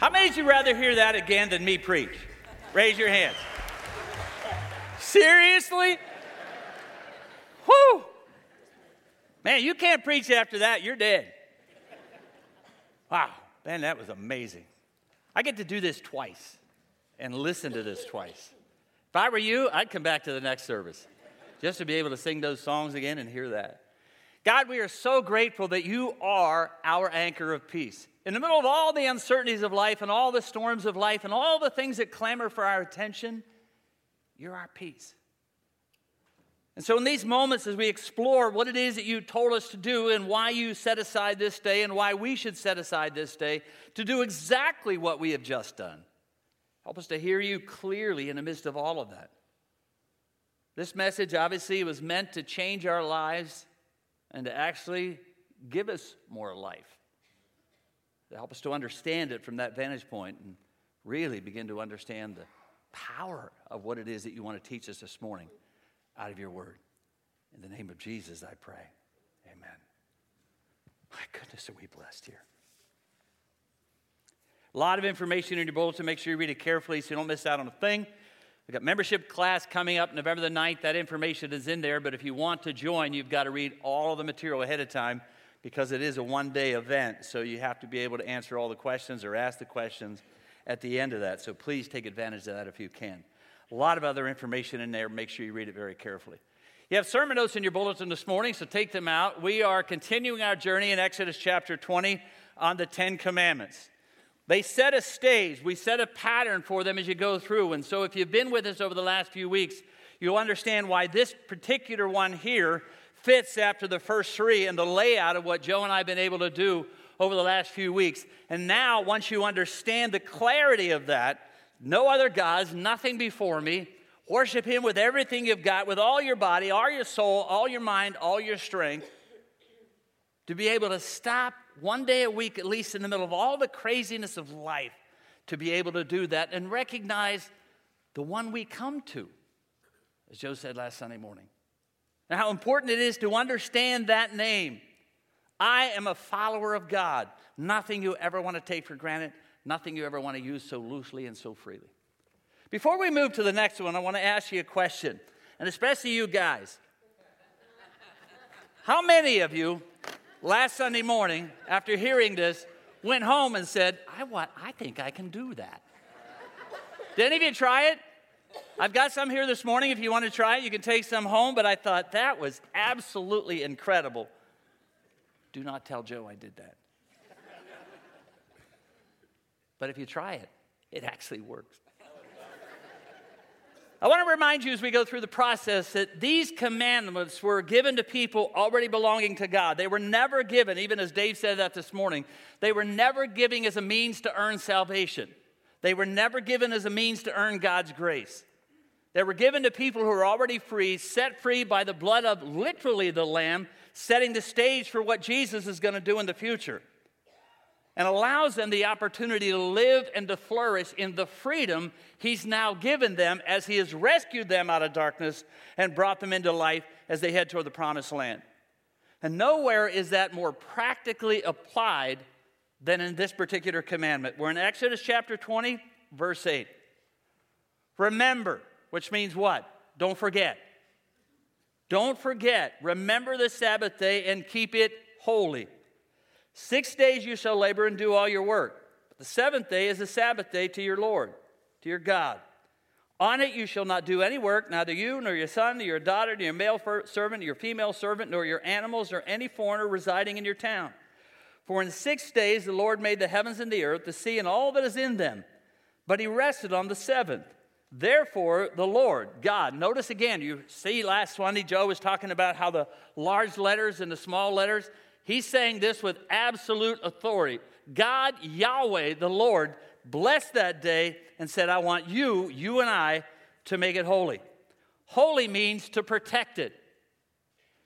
How many of you rather hear that again than me preach? Raise your hands. Seriously? Whew. Man, you can't preach after that, you're dead. Wow, man, that was amazing. I get to do this twice and listen to this twice. If I were you, I'd come back to the next service just to be able to sing those songs again and hear that. God, we are so grateful that you are our anchor of peace. In the middle of all the uncertainties of life and all the storms of life and all the things that clamor for our attention, you're our peace. And so, in these moments, as we explore what it is that you told us to do and why you set aside this day and why we should set aside this day to do exactly what we have just done, help us to hear you clearly in the midst of all of that. This message obviously was meant to change our lives and to actually give us more life, help us to understand it from that vantage point and really begin to understand the power of what it is that you want to teach us this morning out of your word. In the name of Jesus, I pray. Amen. My goodness, are we blessed here? A lot of information in your bulletin. Make sure you read it carefully so you don't miss out on a thing. We've got membership class coming up November the 9th. That information is in there, but if you want to join, you've got to read all of the material ahead of time because it is a one day event. So you have to be able to answer all the questions or ask the questions at the end of that. So please take advantage of that if you can. A lot of other information in there. Make sure you read it very carefully. You have sermon notes in your bulletin this morning, so take them out. We are continuing our journey in Exodus chapter 20 on the Ten Commandments. They set a stage, we set a pattern for them as you go through. And so, if you've been with us over the last few weeks, you'll understand why this particular one here fits after the first three and the layout of what Joe and I have been able to do over the last few weeks. And now, once you understand the clarity of that, no other gods, nothing before me. Worship Him with everything you've got, with all your body, all your soul, all your mind, all your strength. To be able to stop one day a week, at least in the middle of all the craziness of life, to be able to do that and recognize the one we come to, as Joe said last Sunday morning. And how important it is to understand that name. I am a follower of God. Nothing you ever want to take for granted, nothing you ever want to use so loosely and so freely. Before we move to the next one, I want to ask you a question, and especially you guys. How many of you last Sunday morning, after hearing this, went home and said, I, want, I think I can do that? Did any of you try it? I've got some here this morning. If you want to try it, you can take some home, but I thought that was absolutely incredible. Do not tell Joe I did that. But if you try it, it actually works. I want to remind you as we go through the process that these commandments were given to people already belonging to God. They were never given, even as Dave said that this morning, they were never given as a means to earn salvation. They were never given as a means to earn God's grace. They were given to people who are already free, set free by the blood of literally the Lamb, setting the stage for what Jesus is going to do in the future and allows them the opportunity to live and to flourish in the freedom He's now given them as He has rescued them out of darkness and brought them into life as they head toward the promised land. And nowhere is that more practically applied than in this particular commandment. We're in Exodus chapter 20, verse 8. Remember, which means what? Don't forget. Don't forget. Remember the Sabbath day and keep it holy. Six days you shall labor and do all your work. But the seventh day is a Sabbath day to your Lord, to your God. On it you shall not do any work, neither you, nor your son, nor your daughter, nor your male servant, nor your female servant, nor your animals, nor any foreigner residing in your town. For in six days the Lord made the heavens and the earth, the sea, and all that is in them. But he rested on the seventh. Therefore, the Lord, God, notice again, you see last Sunday, Joe was talking about how the large letters and the small letters, He's saying this with absolute authority. God, Yahweh, the Lord, blessed that day and said, I want you, you and I, to make it holy. Holy means to protect it,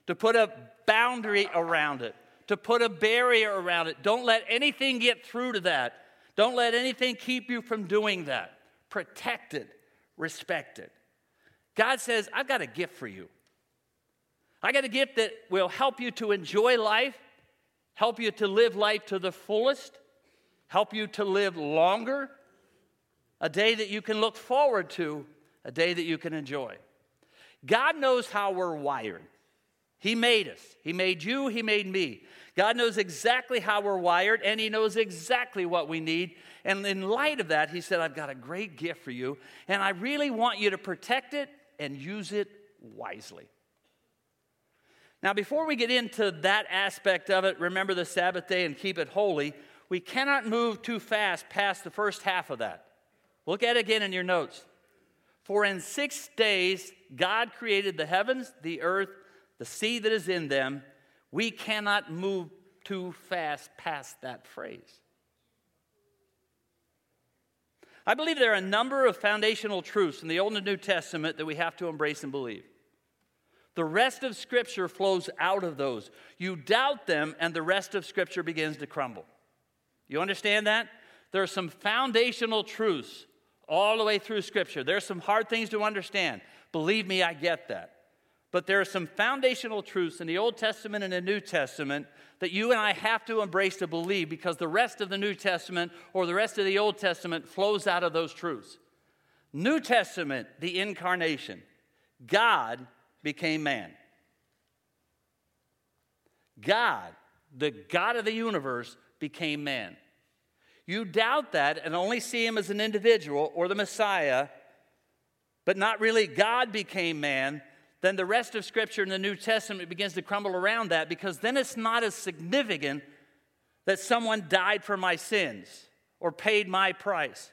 to put a boundary around it, to put a barrier around it. Don't let anything get through to that. Don't let anything keep you from doing that. Protect it, respect it. God says, I've got a gift for you. I got a gift that will help you to enjoy life help you to live life to the fullest, help you to live longer, a day that you can look forward to, a day that you can enjoy. God knows how we're wired. He made us. He made you, He made me. God knows exactly how we're wired, and He knows exactly what we need. And in light of that, He said, I've got a great gift for you, and I really want you to protect it and use it wisely. Now, before we get into that aspect of it, remember the Sabbath day and keep it holy, we cannot move too fast past the first half of that. Look at it again in your notes. For in six days God created the heavens, the earth, the seed that is in them. We cannot move too fast past that phrase. I believe there are a number of foundational truths in the Old and New Testament that we have to embrace and believe. The rest of Scripture flows out of those. You doubt them, and the rest of Scripture begins to crumble. You understand that? There are some foundational truths all the way through Scripture. There are some hard things to understand. Believe me, I get that. But there are some foundational truths in the Old Testament and the New Testament that you and I have to embrace to believe because the rest of the New Testament or the rest of the Old Testament flows out of those truths. New Testament, the incarnation. God became man. God, the God of the universe, became man. You doubt that and only see him as an individual or the Messiah, but not really God became man, then the rest of Scripture in the New Testament begins to crumble around that because then it's not as significant that someone died for my sins or paid my price.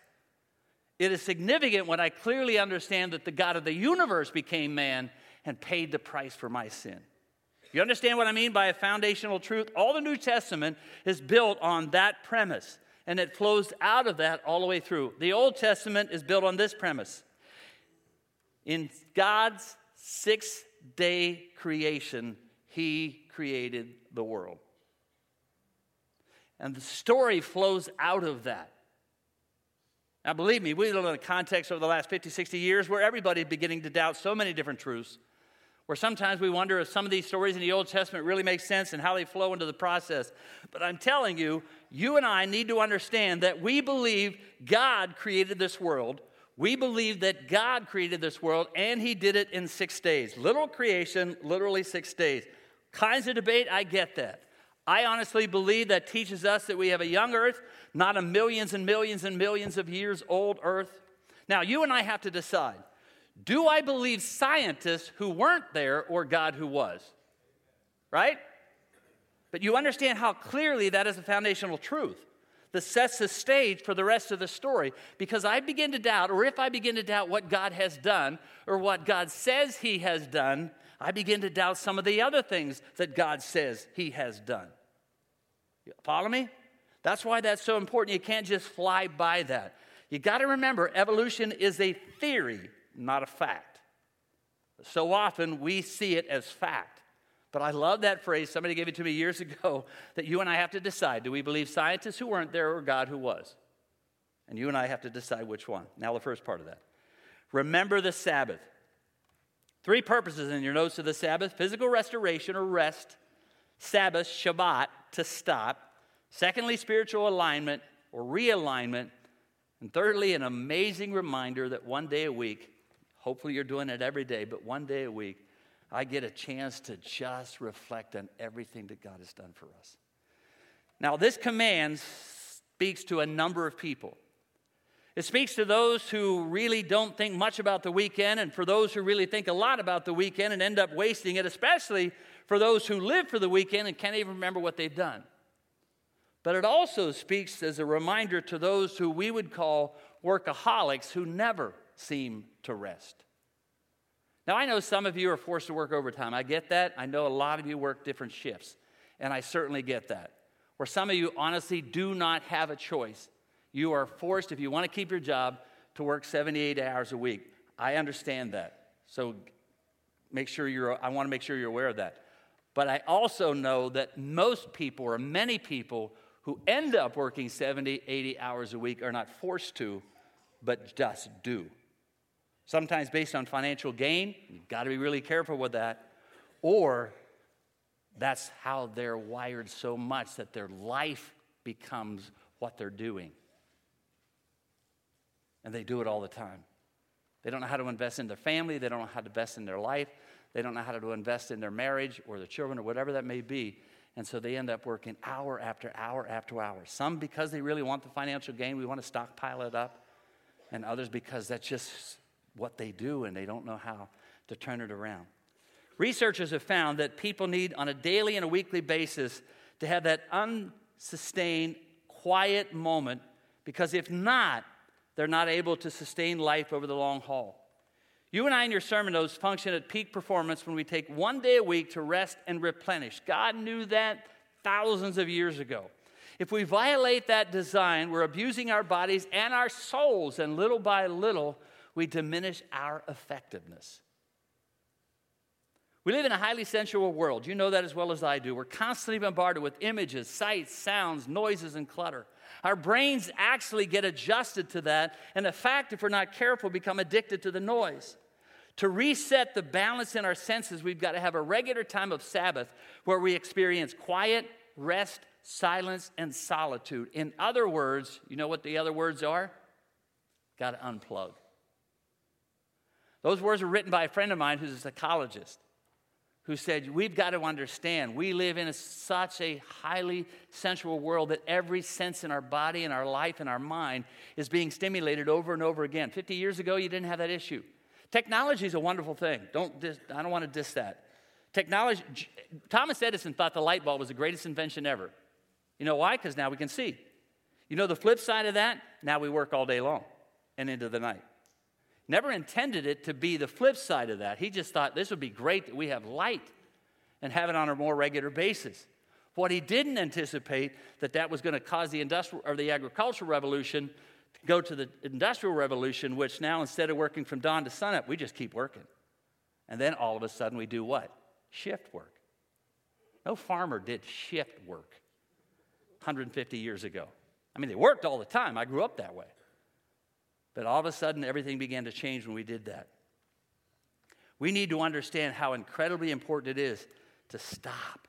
It is significant when I clearly understand that the God of the universe became man and paid the price for my sin. You understand what I mean by a foundational truth? All the New Testament is built on that premise, and it flows out of that all the way through. The Old Testament is built on this premise. In God's six day creation, He created the world. And the story flows out of that. Now, believe me, we live in a context over the last 50, 60 years where everybody's beginning to doubt so many different truths where sometimes we wonder if some of these stories in the Old Testament really make sense and how they flow into the process. But I'm telling you, you and I need to understand that we believe God created this world. We believe that God created this world and He did it in six days. Literal creation, literally six days. Kinds of debate, I get that. I honestly believe that teaches us that we have a young earth, not a millions and millions and millions of years old earth. Now, you and I have to decide do I believe scientists who weren't there or God who was? Right? But you understand how clearly that is a foundational truth that sets the stage for the rest of the story. Because I begin to doubt, or if I begin to doubt what God has done or what God says He has done, I begin to doubt some of the other things that God says He has done. You follow me? That's why that's so important. You can't just fly by that. You got to remember, evolution is a theory not a fact. So often we see it as fact. But I love that phrase. Somebody gave it to me years ago that you and I have to decide do we believe scientists who weren't there or God who was? And you and I have to decide which one. Now, the first part of that. Remember the Sabbath. Three purposes in your notes of the Sabbath physical restoration or rest, Sabbath, Shabbat, to stop. Secondly, spiritual alignment or realignment. And thirdly, an amazing reminder that one day a week, Hopefully, you're doing it every day, but one day a week, I get a chance to just reflect on everything that God has done for us. Now, this command speaks to a number of people. It speaks to those who really don't think much about the weekend, and for those who really think a lot about the weekend and end up wasting it, especially for those who live for the weekend and can't even remember what they've done. But it also speaks as a reminder to those who we would call workaholics who never seem to rest. Now, I know some of you are forced to work overtime. I get that. I know a lot of you work different shifts, and I certainly get that. Where some of you honestly do not have a choice. You are forced, if you want to keep your job, to work 78 hours a week. I understand that. So make sure you're, I want to make sure you're aware of that. But I also know that most people, or many people, who end up working 70, 80 hours a week are not forced to, but just do sometimes based on financial gain. You've got to be really careful with that. Or that's how they're wired so much that their life becomes what they're doing. And they do it all the time. They don't know how to invest in their family, they don't know how to invest in their life, they don't know how to invest in their marriage or their children or whatever that may be. And so they end up working hour after hour after hour. Some because they really want the financial gain, we want to stockpile it up. And others because that's just what they do and they don't know how to turn it around. Researchers have found that people need, on a daily and a weekly basis, to have that unsustained, quiet moment because if not, they're not able to sustain life over the long haul. You and I in your sermon notes function at peak performance when we take one day a week to rest and replenish. God knew that thousands of years ago. If we violate that design, we're abusing our bodies and our souls, and little by little, we diminish our effectiveness. We live in a highly sensual world. You know that as well as I do. We're constantly bombarded with images, sights, sounds, noises, and clutter. Our brains actually get adjusted to that, and in fact, if we're not careful, become addicted to the noise. To reset the balance in our senses, we've got to have a regular time of Sabbath where we experience quiet, rest, silence, and solitude. In other words, you know what the other words are? Got to unplug. Those words were written by a friend of mine who's a psychologist who said, We've got to understand we live in a, such a highly sensual world that every sense in our body and our life and our mind is being stimulated over and over again. 50 years ago, you didn't have that issue. Technology is a wonderful thing. Don't dis, I don't want to diss that. Technology, Thomas Edison thought the light bulb was the greatest invention ever. You know why? Because now we can see. You know the flip side of that? Now we work all day long and into the night. Never intended it to be the flip side of that. He just thought this would be great that we have light and have it on a more regular basis. What he didn't anticipate that that was going to cause the industrial or the agricultural revolution to go to the industrial revolution, which now instead of working from dawn to sunup, we just keep working. And then all of a sudden we do what? Shift work. No farmer did shift work 150 years ago. I mean, they worked all the time. I grew up that way. But all of a sudden, everything began to change when we did that. We need to understand how incredibly important it is to stop,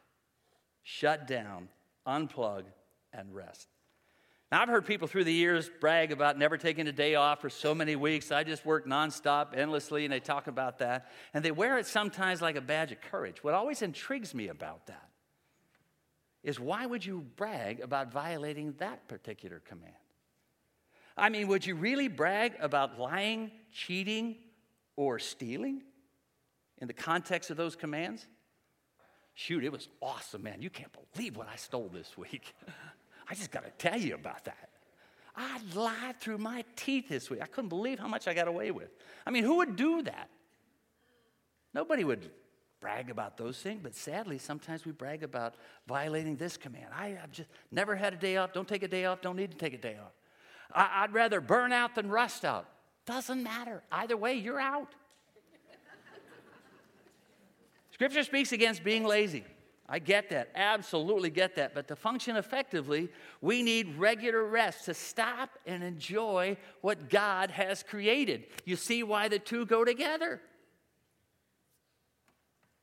shut down, unplug, and rest. Now, I've heard people through the years brag about never taking a day off for so many weeks. I just work nonstop, endlessly, and they talk about that. And they wear it sometimes like a badge of courage. What always intrigues me about that is why would you brag about violating that particular command? I mean, would you really brag about lying, cheating, or stealing in the context of those commands? Shoot, it was awesome, man. You can't believe what I stole this week. I just got to tell you about that. I lied through my teeth this week. I couldn't believe how much I got away with. I mean, who would do that? Nobody would brag about those things, but sadly, sometimes we brag about violating this command. I, have just never had a day off. Don't take a day off. Don't need to take a day off. I'd rather burn out than rust out. Doesn't matter. Either way, you're out. Scripture speaks against being lazy. I get that, absolutely get that. But to function effectively, we need regular rest to stop and enjoy what God has created. You see why the two go together.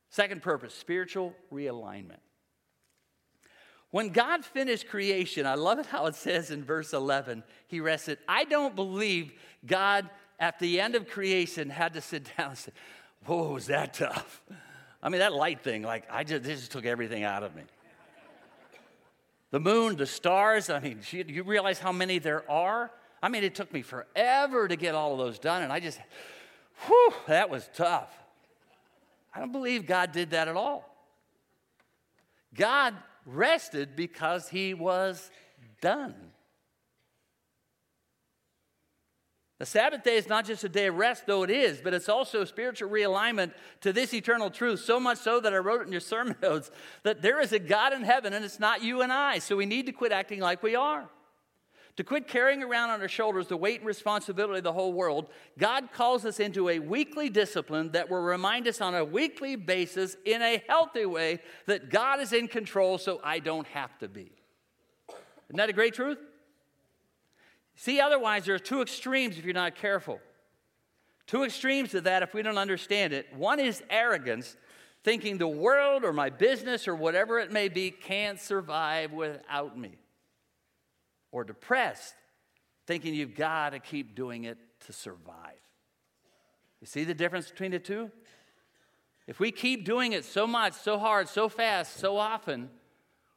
Second purpose spiritual realignment. When God finished creation, I love it how it says in verse 11, he rested. I don't believe God, at the end of creation, had to sit down and say, Whoa, was that tough? I mean, that light thing, like, I just, this just took everything out of me. The moon, the stars, I mean, you realize how many there are? I mean, it took me forever to get all of those done, and I just, whew, that was tough. I don't believe God did that at all. God rested because he was done. The Sabbath day is not just a day of rest, though it is, but it's also spiritual realignment to this eternal truth. So much so that I wrote it in your sermon notes that there is a God in heaven and it's not you and I. So we need to quit acting like we are. To quit carrying around on our shoulders the weight and responsibility of the whole world, God calls us into a weekly discipline that will remind us on a weekly basis in a healthy way that God is in control so I don't have to be. Isn't that a great truth? See, otherwise, there are two extremes if you're not careful. Two extremes to that if we don't understand it. One is arrogance, thinking the world or my business or whatever it may be can't survive without me. Or depressed, thinking you've got to keep doing it to survive. You see the difference between the two? If we keep doing it so much, so hard, so fast, so often,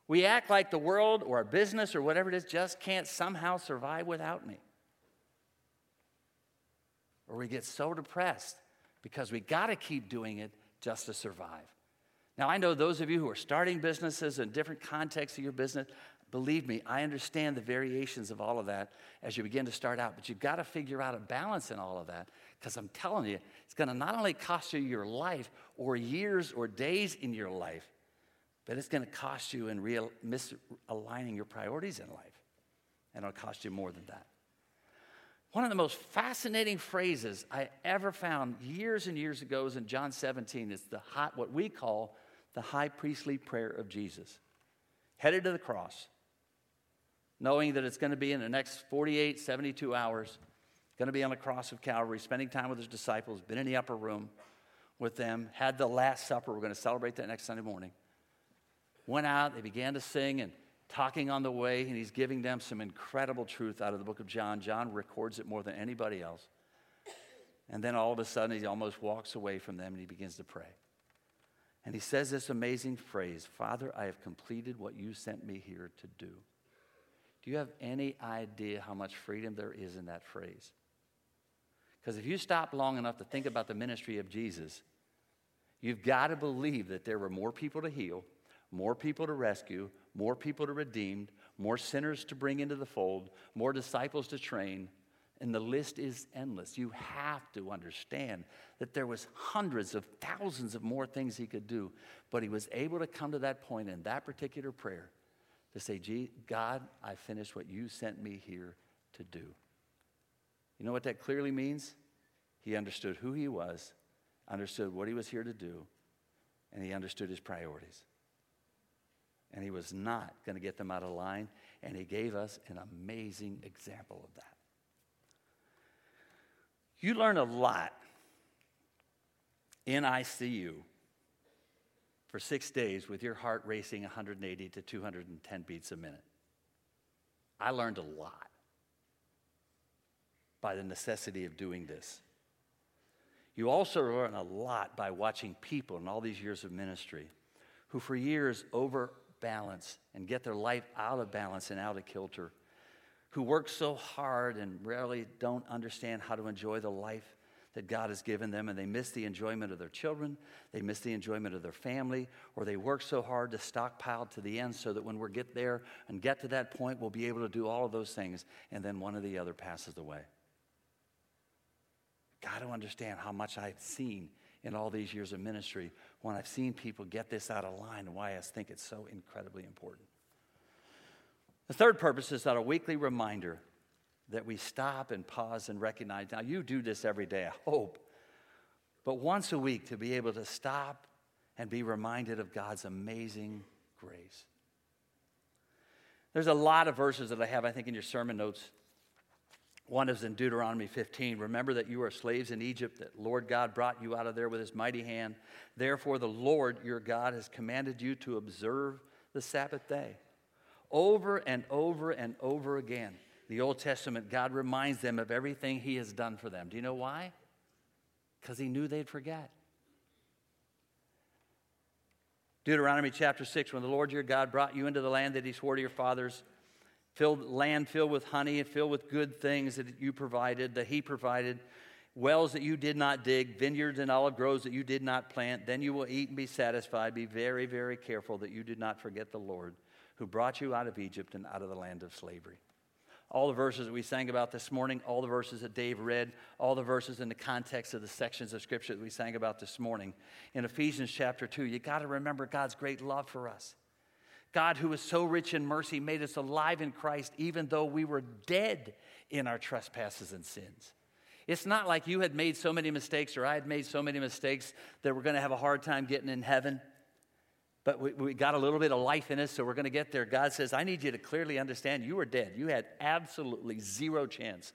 we act like the world or our business or whatever it is just can't somehow survive without me. Or we get so depressed because we got to keep doing it just to survive. Now, I know those of you who are starting businesses in different contexts of your business, believe me, I understand the variations of all of that as you begin to start out, but you've got to figure out a balance in all of that because I'm telling you, it's going to not only cost you your life or years or days in your life, but it's going to cost you in real misaligning your priorities in life. And it'll cost you more than that. One of the most fascinating phrases I ever found years and years ago is in John 17. It's the what we call the high priestly prayer of Jesus. Headed to the cross, knowing that it's going to be in the next 48, 72 hours, going to be on the cross of Calvary, spending time with his disciples, been in the upper room with them, had the Last Supper. We're going to celebrate that next Sunday morning. Went out, they began to sing, and talking on the way, and he's giving them some incredible truth out of the book of John. John records it more than anybody else. And then all of a sudden, he almost walks away from them and he begins to pray. And he says this amazing phrase Father, I have completed what you sent me here to do. Do you have any idea how much freedom there is in that phrase? Because if you stop long enough to think about the ministry of Jesus, you've got to believe that there were more people to heal, more people to rescue, more people to redeem, more sinners to bring into the fold, more disciples to train, and the list is endless. You have to understand that there was hundreds of thousands of more things he could do, but he was able to come to that point in that particular prayer to say, God, I finished what you sent me here to do. You know what that clearly means? He understood who he was, understood what he was here to do, and he understood his priorities and he was not going to get them out of line. And he gave us an amazing example of that. You learn a lot in ICU for six days with your heart racing 180 to 210 beats a minute. I learned a lot by the necessity of doing this. You also learn a lot by watching people in all these years of ministry who, for years, over balance and get their life out of balance and out of kilter, who work so hard and rarely don't understand how to enjoy the life that God has given them, and they miss the enjoyment of their children, they miss the enjoyment of their family, or they work so hard to stockpile to the end so that when we get there and get to that point, we'll be able to do all of those things, and then one or the other passes away. Got to understand how much I've seen in all these years of ministry when I've seen people get this out of line and why I think it's so incredibly important. The third purpose is that a weekly reminder that we stop and pause and recognize. Now, you do this every day, I hope, but once a week to be able to stop and be reminded of God's amazing grace. There's a lot of verses that I have, I think, in your sermon notes one is in Deuteronomy 15. Remember that you were slaves in Egypt, that Lord God brought you out of there with his mighty hand. Therefore, the Lord your God has commanded you to observe the Sabbath day. Over and over and over again, the Old Testament, God reminds them of everything he has done for them. Do you know why? Because he knew they'd forget. Deuteronomy chapter 6 When the Lord your God brought you into the land that he swore to your fathers, filled land filled with honey and filled with good things that you provided, that he provided, wells that you did not dig, vineyards and olive groves that you did not plant. Then you will eat and be satisfied. Be very, very careful that you did not forget the Lord who brought you out of Egypt and out of the land of slavery. All the verses that we sang about this morning, all the verses that Dave read, all the verses in the context of the sections of scripture that we sang about this morning. In Ephesians chapter 2, you got to remember God's great love for us. God, who is so rich in mercy, made us alive in Christ even though we were dead in our trespasses and sins. It's not like you had made so many mistakes or I had made so many mistakes that we're going to have a hard time getting in heaven. But we, we got a little bit of life in us, so we're going to get there. God says, I need you to clearly understand you were dead. You had absolutely zero chance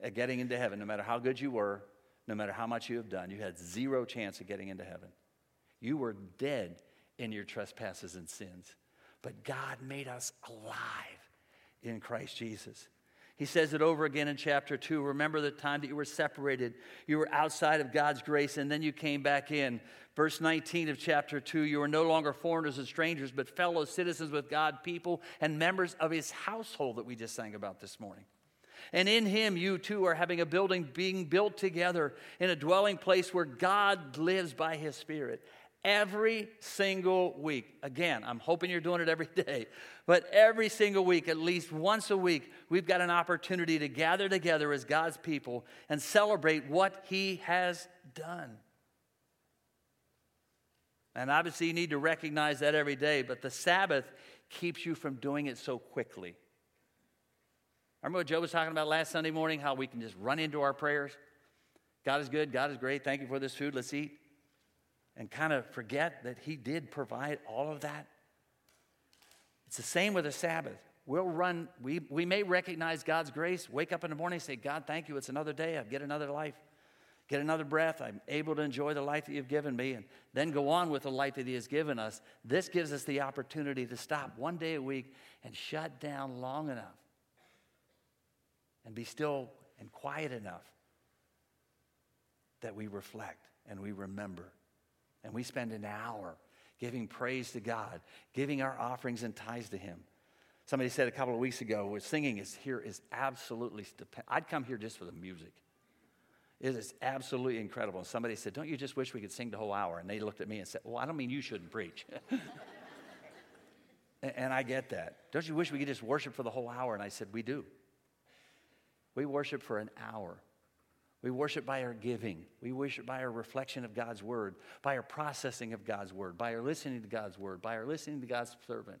at getting into heaven, no matter how good you were, no matter how much you have done. You had zero chance of getting into heaven. You were dead in your trespasses and sins. But God made us alive. in Christ Jesus. He says it over again in chapter 2. Remember the time that you were separated, you were outside of God's grace, and then you came back in. Verse 19 of chapter 2 You are no longer foreigners and strangers, but fellow citizens with God, people, and members of his household that we just sang about this morning. And in him, you too are having a building being built together in a dwelling place where God lives by his Spirit every single week. Again, I'm hoping you're doing it every day, but every single week, at least once a week, we've got an opportunity to gather together as God's people and celebrate what He has done. And obviously, you need to recognize that every day, but the Sabbath keeps you from doing it so quickly. Remember what Joe was talking about last Sunday morning? How we can just run into our prayers? God is good, God is great, thank you for this food, let's eat and kind of forget that He did provide all of that? It's the same with the Sabbath. We'll run, we, we may recognize God's grace, wake up in the morning, say, God, thank you, it's another day, I get another life, get another breath, I'm able to enjoy the life that you've given me, and then go on with the life that He has given us. This gives us the opportunity to stop one day a week and shut down long enough and be still and quiet enough that we reflect and we remember and we spend an hour giving praise to God, giving our offerings and tithes to Him. Somebody said a couple of weeks ago, singing is here is absolutely stupendous. I'd come here just for the music. It is absolutely incredible. And somebody said, Don't you just wish we could sing the whole hour? And they looked at me and said, Well, I don't mean you shouldn't preach. and I get that. Don't you wish we could just worship for the whole hour? And I said, We do. We worship for an hour. We worship by our giving. We worship by our reflection of God's word, by our processing of God's word, by our listening to God's word, by our listening to God's servant.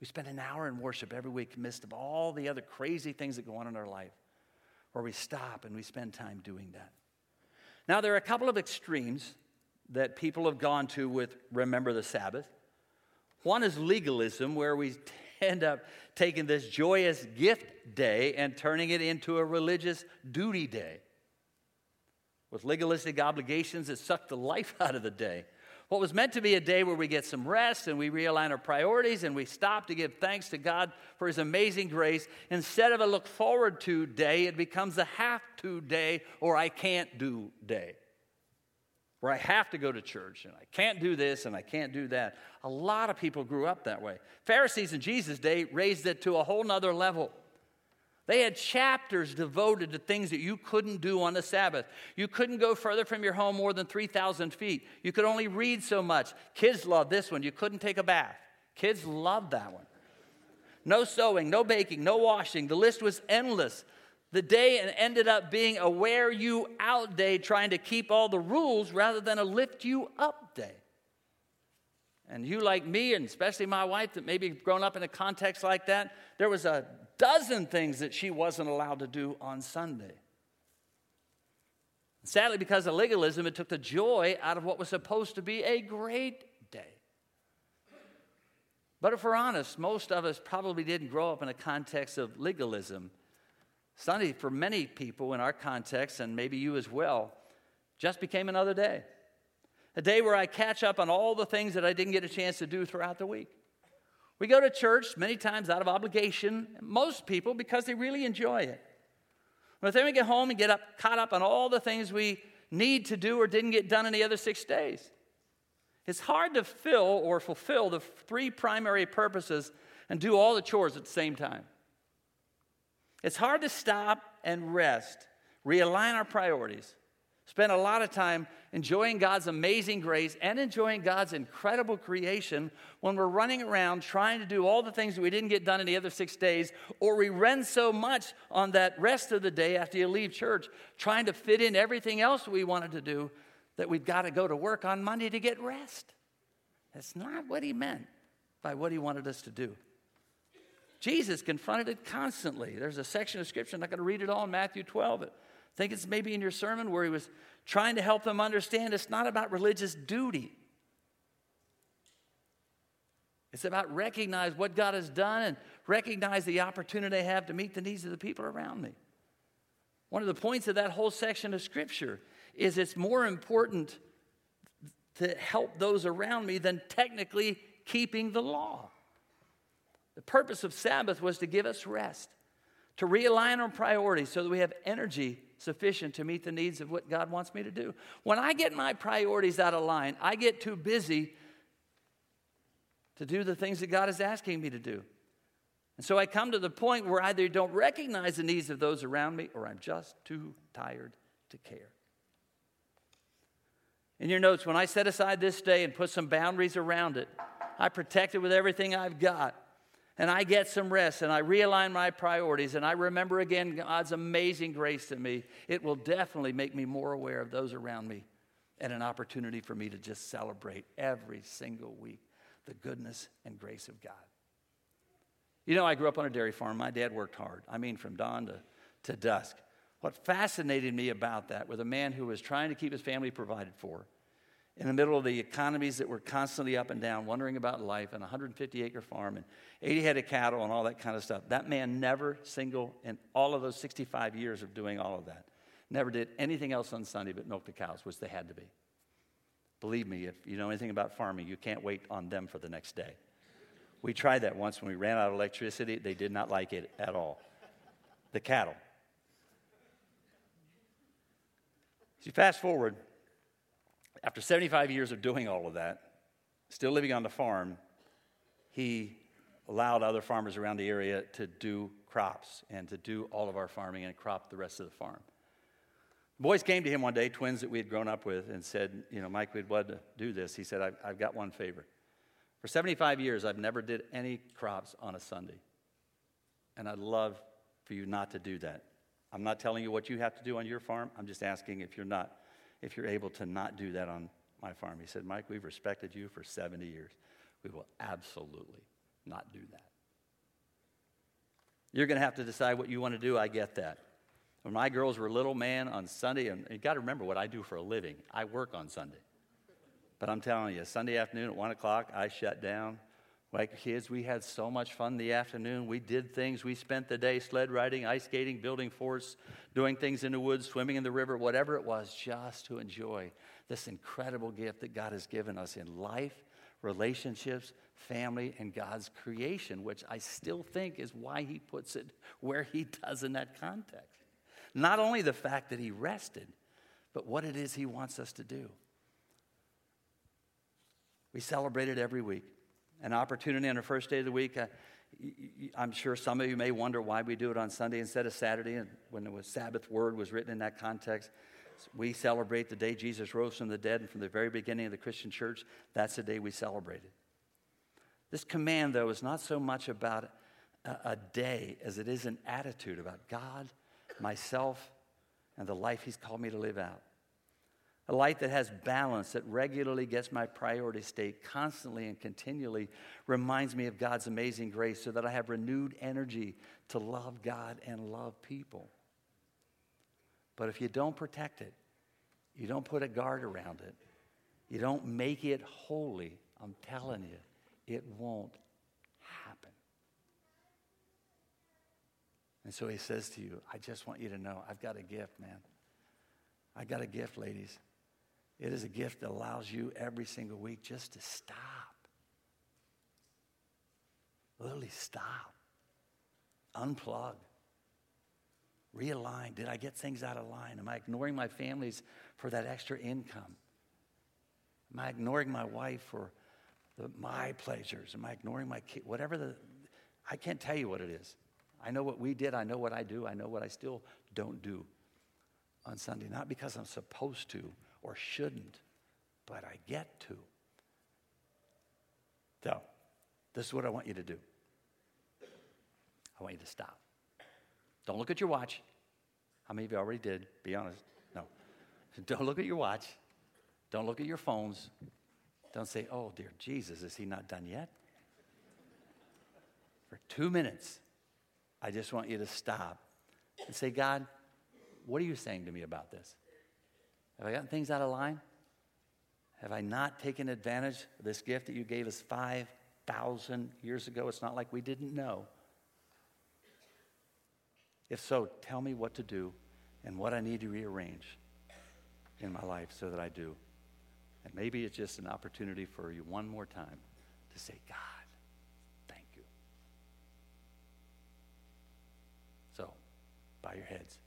We spend an hour in worship every week amidst of all the other crazy things that go on in our life, where we stop and we spend time doing that. Now, there are a couple of extremes that people have gone to with remember the Sabbath. One is legalism, where we end up taking this joyous gift day and turning it into a religious duty day. With legalistic obligations that suck the life out of the day. What was meant to be a day where we get some rest and we realign our priorities and we stop to give thanks to God for His amazing grace, instead of a look forward to day, it becomes a have to day or I can't do day where I have to go to church and I can't do this and I can't do that. A lot of people grew up that way. Pharisees in Jesus' day raised it to a whole nother level. They had chapters devoted to things that you couldn't do on the Sabbath. You couldn't go further from your home more than 3,000 feet. You could only read so much. Kids loved this one. You couldn't take a bath. Kids loved that one. No sewing, no baking, no washing. The list was endless the day and ended up being a wear you out day, trying to keep all the rules rather than a lift you up day. And you, like me, and especially my wife, that maybe grown up in a context like that, there was a dozen things that she wasn't allowed to do on Sunday. Sadly, because of legalism, it took the joy out of what was supposed to be a great day. But if we're honest, most of us probably didn't grow up in a context of legalism. Sunday, for many people in our context, and maybe you as well, just became another day. A day where I catch up on all the things that I didn't get a chance to do throughout the week. We go to church many times out of obligation, most people because they really enjoy it. But then we get home and get up, caught up on all the things we need to do or didn't get done in the other six days. It's hard to fill or fulfill the three primary purposes and do all the chores at the same time. It's hard to stop and rest, realign our priorities, spend a lot of time enjoying God's amazing grace and enjoying God's incredible creation when we're running around trying to do all the things that we didn't get done in the other six days, or we run so much on that rest of the day after you leave church, trying to fit in everything else we wanted to do that we've got to go to work on Monday to get rest. That's not what he meant by what he wanted us to do. Jesus confronted it constantly. There's a section of scripture, I'm not going to read it all in Matthew 12. I think it's maybe in your sermon where he was trying to help them understand it's not about religious duty. It's about recognize what God has done and recognize the opportunity I have to meet the needs of the people around me. One of the points of that whole section of scripture is it's more important to help those around me than technically keeping the law. The purpose of Sabbath was to give us rest, to realign our priorities so that we have energy sufficient to meet the needs of what God wants me to do. When I get my priorities out of line, I get too busy to do the things that God is asking me to do. And so I come to the point where either I don't recognize the needs of those around me or I'm just too tired to care. In your notes, when I set aside this day and put some boundaries around it, I protect it with everything I've got. And I get some rest and I realign my priorities and I remember again God's amazing grace to me. It will definitely make me more aware of those around me and an opportunity for me to just celebrate every single week the goodness and grace of God. You know, I grew up on a dairy farm. My dad worked hard. I mean, from dawn to, to dusk. What fascinated me about that was a man who was trying to keep his family provided for in the middle of the economies that were constantly up and down, wondering about life, and a 150 acre farm and 80 head of cattle and all that kind of stuff. That man never single in all of those 65 years of doing all of that, never did anything else on Sunday but milk the cows, which they had to be. Believe me, if you know anything about farming, you can't wait on them for the next day. We tried that once when we ran out of electricity. They did not like it at all. The cattle. So you fast forward, after 75 years of doing all of that, still living on the farm, he allowed other farmers around the area to do crops and to do all of our farming and crop the rest of the farm. The boys came to him one day, twins that we had grown up with, and said, You know, Mike, we'd love to do this. He said, I've, I've got one favor. For 75 years, I've never did any crops on a Sunday. And I'd love for you not to do that. I'm not telling you what you have to do on your farm. I'm just asking if you're not, if you're able to not do that on my farm. He said, Mike, we've respected you for 70 years. We will absolutely not do that. You're going to have to decide what you want to do. I get that. When my girls were little, man, on Sunday, and you got to remember what I do for a living. I work on Sunday. But I'm telling you, Sunday afternoon at 1 o'clock, I shut down. Like kids, we had so much fun the afternoon. We did things. We spent the day sled riding, ice skating, building forts, doing things in the woods, swimming in the river, whatever it was, just to enjoy this incredible gift that God has given us in life, relationships, family, and God's creation, which I still think is why He puts it where He does in that context. Not only the fact that He rested, but what it is He wants us to do. We celebrate it every week. An opportunity on the first day of the week. Uh, I'm sure some of you may wonder why we do it on Sunday instead of Saturday. And when the Sabbath word was written in that context, we celebrate the day Jesus rose from the dead. And from the very beginning of the Christian church, that's the day we celebrated. This command, though, is not so much about a, a day as it is an attitude about God, myself, and the life He's called me to live out. A light that has balance, that regularly gets my priority state constantly and continually reminds me of God's amazing grace so that I have renewed energy to love God and love people. But if you don't protect it, you don't put a guard around it, you don't make it holy, I'm telling you, it won't happen. And so he says to you, I just want you to know I've got a gift, man. I got a gift, ladies. It is a gift that allows you every single week just to stop. Literally stop. Unplug. Realign. Did I get things out of line? Am I ignoring my families for that extra income? Am I ignoring my wife for the, my pleasures? Am I ignoring my kid? Whatever the, I can't tell you what it is. I know what we did. I know what I do. I know what I still don't do on Sunday. Not because I'm supposed to, or shouldn't, but I get to. So, this is what I want you to do. I want you to stop. Don't look at your watch. How many of you already did? Be honest. No. Don't look at your watch. Don't look at your phones. Don't say, oh, dear Jesus, is he not done yet? For two minutes, I just want you to stop and say, God, what are you saying to me about this? Have I gotten things out of line? Have I not taken advantage of this gift that you gave us 5,000 years ago? It's not like we didn't know. If so, tell me what to do and what I need to rearrange in my life so that I do. And maybe it's just an opportunity for you one more time to say, God, thank you. So, bow your heads.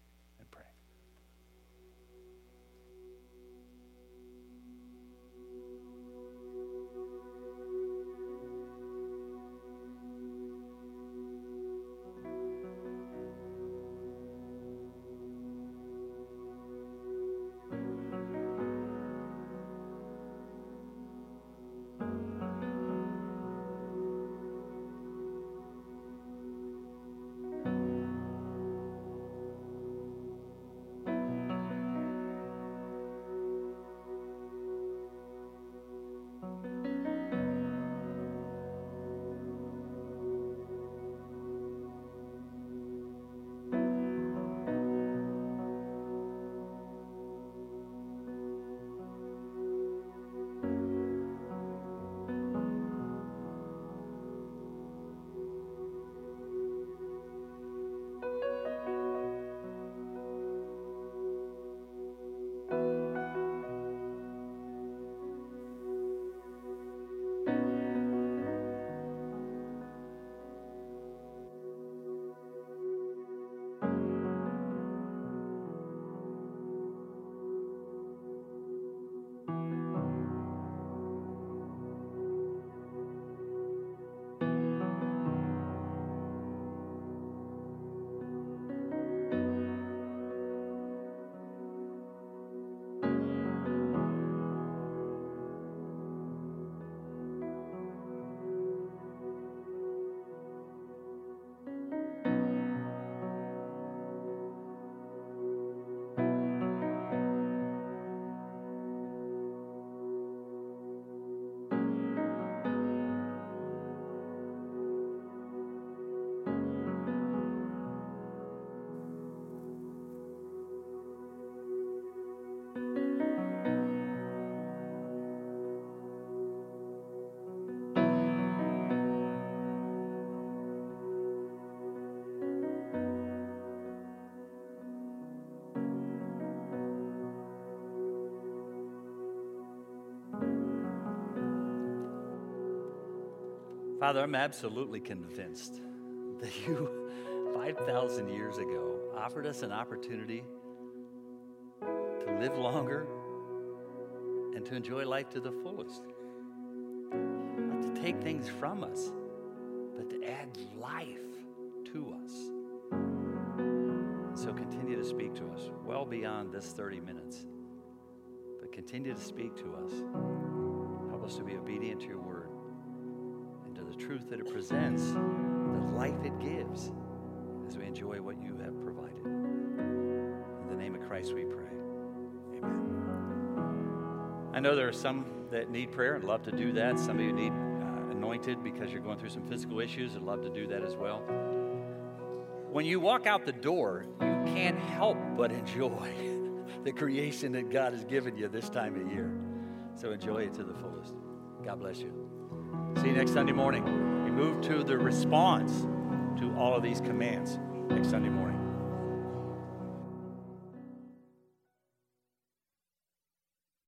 Father, I'm absolutely convinced that you, 5,000 years ago, offered us an opportunity to live longer and to enjoy life to the fullest. Not to take things from us, but to add life to us. So continue to speak to us well beyond this 30 minutes. But continue to speak to us. Help us to be obedient to your word truth that it presents, the life it gives as we enjoy what you have provided. In the name of Christ we pray. Amen. I know there are some that need prayer and love to do that. Some of you need uh, anointed because you're going through some physical issues and love to do that as well. When you walk out the door, you can't help but enjoy the creation that God has given you this time of year. So enjoy it to the fullest. God bless you. See you next Sunday morning. We move to the response to all of these commands next Sunday morning.